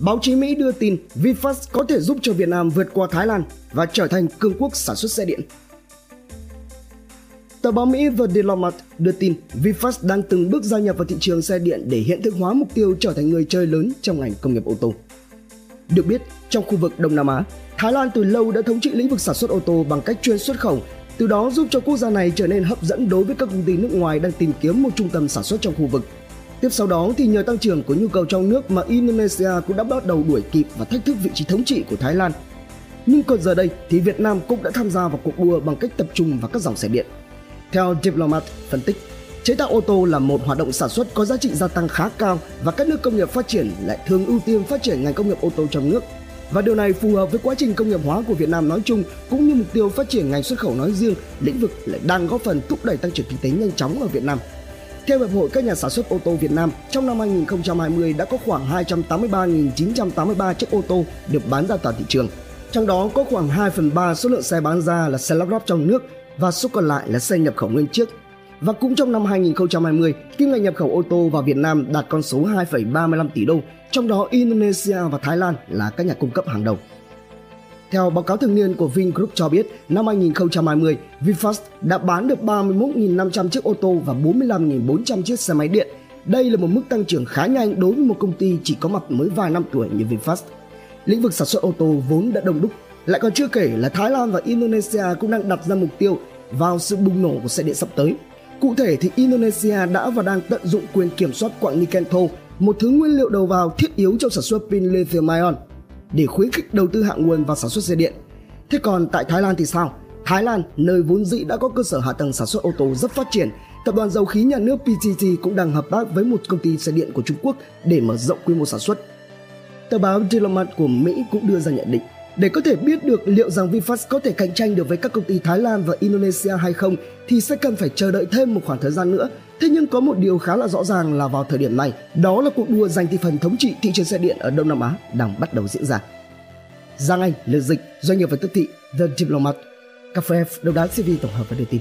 báo chí Mỹ đưa tin VinFast có thể giúp cho Việt Nam vượt qua Thái Lan và trở thành cường quốc sản xuất xe điện. Tờ báo Mỹ The Diplomat đưa tin VinFast đang từng bước gia nhập vào thị trường xe điện để hiện thực hóa mục tiêu trở thành người chơi lớn trong ngành công nghiệp ô tô. Được biết, trong khu vực Đông Nam Á, Thái Lan từ lâu đã thống trị lĩnh vực sản xuất ô tô bằng cách chuyên xuất khẩu, từ đó giúp cho quốc gia này trở nên hấp dẫn đối với các công ty nước ngoài đang tìm kiếm một trung tâm sản xuất trong khu vực. Tiếp sau đó thì nhờ tăng trưởng của nhu cầu trong nước mà Indonesia cũng đã bắt đầu đuổi kịp và thách thức vị trí thống trị của Thái Lan. Nhưng còn giờ đây thì Việt Nam cũng đã tham gia vào cuộc đua bằng cách tập trung vào các dòng xe điện. Theo Diplomat phân tích, chế tạo ô tô là một hoạt động sản xuất có giá trị gia tăng khá cao và các nước công nghiệp phát triển lại thường ưu tiên phát triển ngành công nghiệp ô tô trong nước. Và điều này phù hợp với quá trình công nghiệp hóa của Việt Nam nói chung cũng như mục tiêu phát triển ngành xuất khẩu nói riêng, lĩnh vực lại đang góp phần thúc đẩy tăng trưởng kinh tế nhanh chóng ở Việt Nam. Theo Hiệp hội các nhà sản xuất ô tô Việt Nam, trong năm 2020 đã có khoảng 283.983 chiếc ô tô được bán ra toàn thị trường. Trong đó có khoảng 2 phần 3 số lượng xe bán ra là xe lắp ráp trong nước và số còn lại là xe nhập khẩu nguyên chiếc. Và cũng trong năm 2020, kim ngạch nhập khẩu ô tô vào Việt Nam đạt con số 2,35 tỷ đô, trong đó Indonesia và Thái Lan là các nhà cung cấp hàng đầu. Theo báo cáo thường niên của Vingroup cho biết, năm 2020, VinFast đã bán được 31.500 chiếc ô tô và 45.400 chiếc xe máy điện. Đây là một mức tăng trưởng khá nhanh đối với một công ty chỉ có mặt mới vài năm tuổi như VinFast. Lĩnh vực sản xuất ô tô vốn đã đông đúc, lại còn chưa kể là Thái Lan và Indonesia cũng đang đặt ra mục tiêu vào sự bùng nổ của xe điện sắp tới. Cụ thể thì Indonesia đã và đang tận dụng quyền kiểm soát quặng nickel thô, một thứ nguyên liệu đầu vào thiết yếu trong sản xuất pin lithium ion để khuyến khích đầu tư hạ nguồn vào sản xuất xe điện. Thế còn tại Thái Lan thì sao? Thái Lan, nơi vốn dĩ đã có cơ sở hạ tầng sản xuất ô tô rất phát triển, tập đoàn dầu khí nhà nước PTT cũng đang hợp tác với một công ty xe điện của Trung Quốc để mở rộng quy mô sản xuất. Tờ báo Diplomat của Mỹ cũng đưa ra nhận định để có thể biết được liệu rằng VinFast có thể cạnh tranh được với các công ty Thái Lan và Indonesia hay không thì sẽ cần phải chờ đợi thêm một khoảng thời gian nữa. Thế nhưng có một điều khá là rõ ràng là vào thời điểm này, đó là cuộc đua giành thị phần thống trị thị trường xe điện ở Đông Nam Á đang bắt đầu diễn ra. Giang Anh, Lê Dịch, doanh nghiệp và Tức thị, The Diplomat, Cà phê F, Đầu đá CV tổng hợp và đưa tin.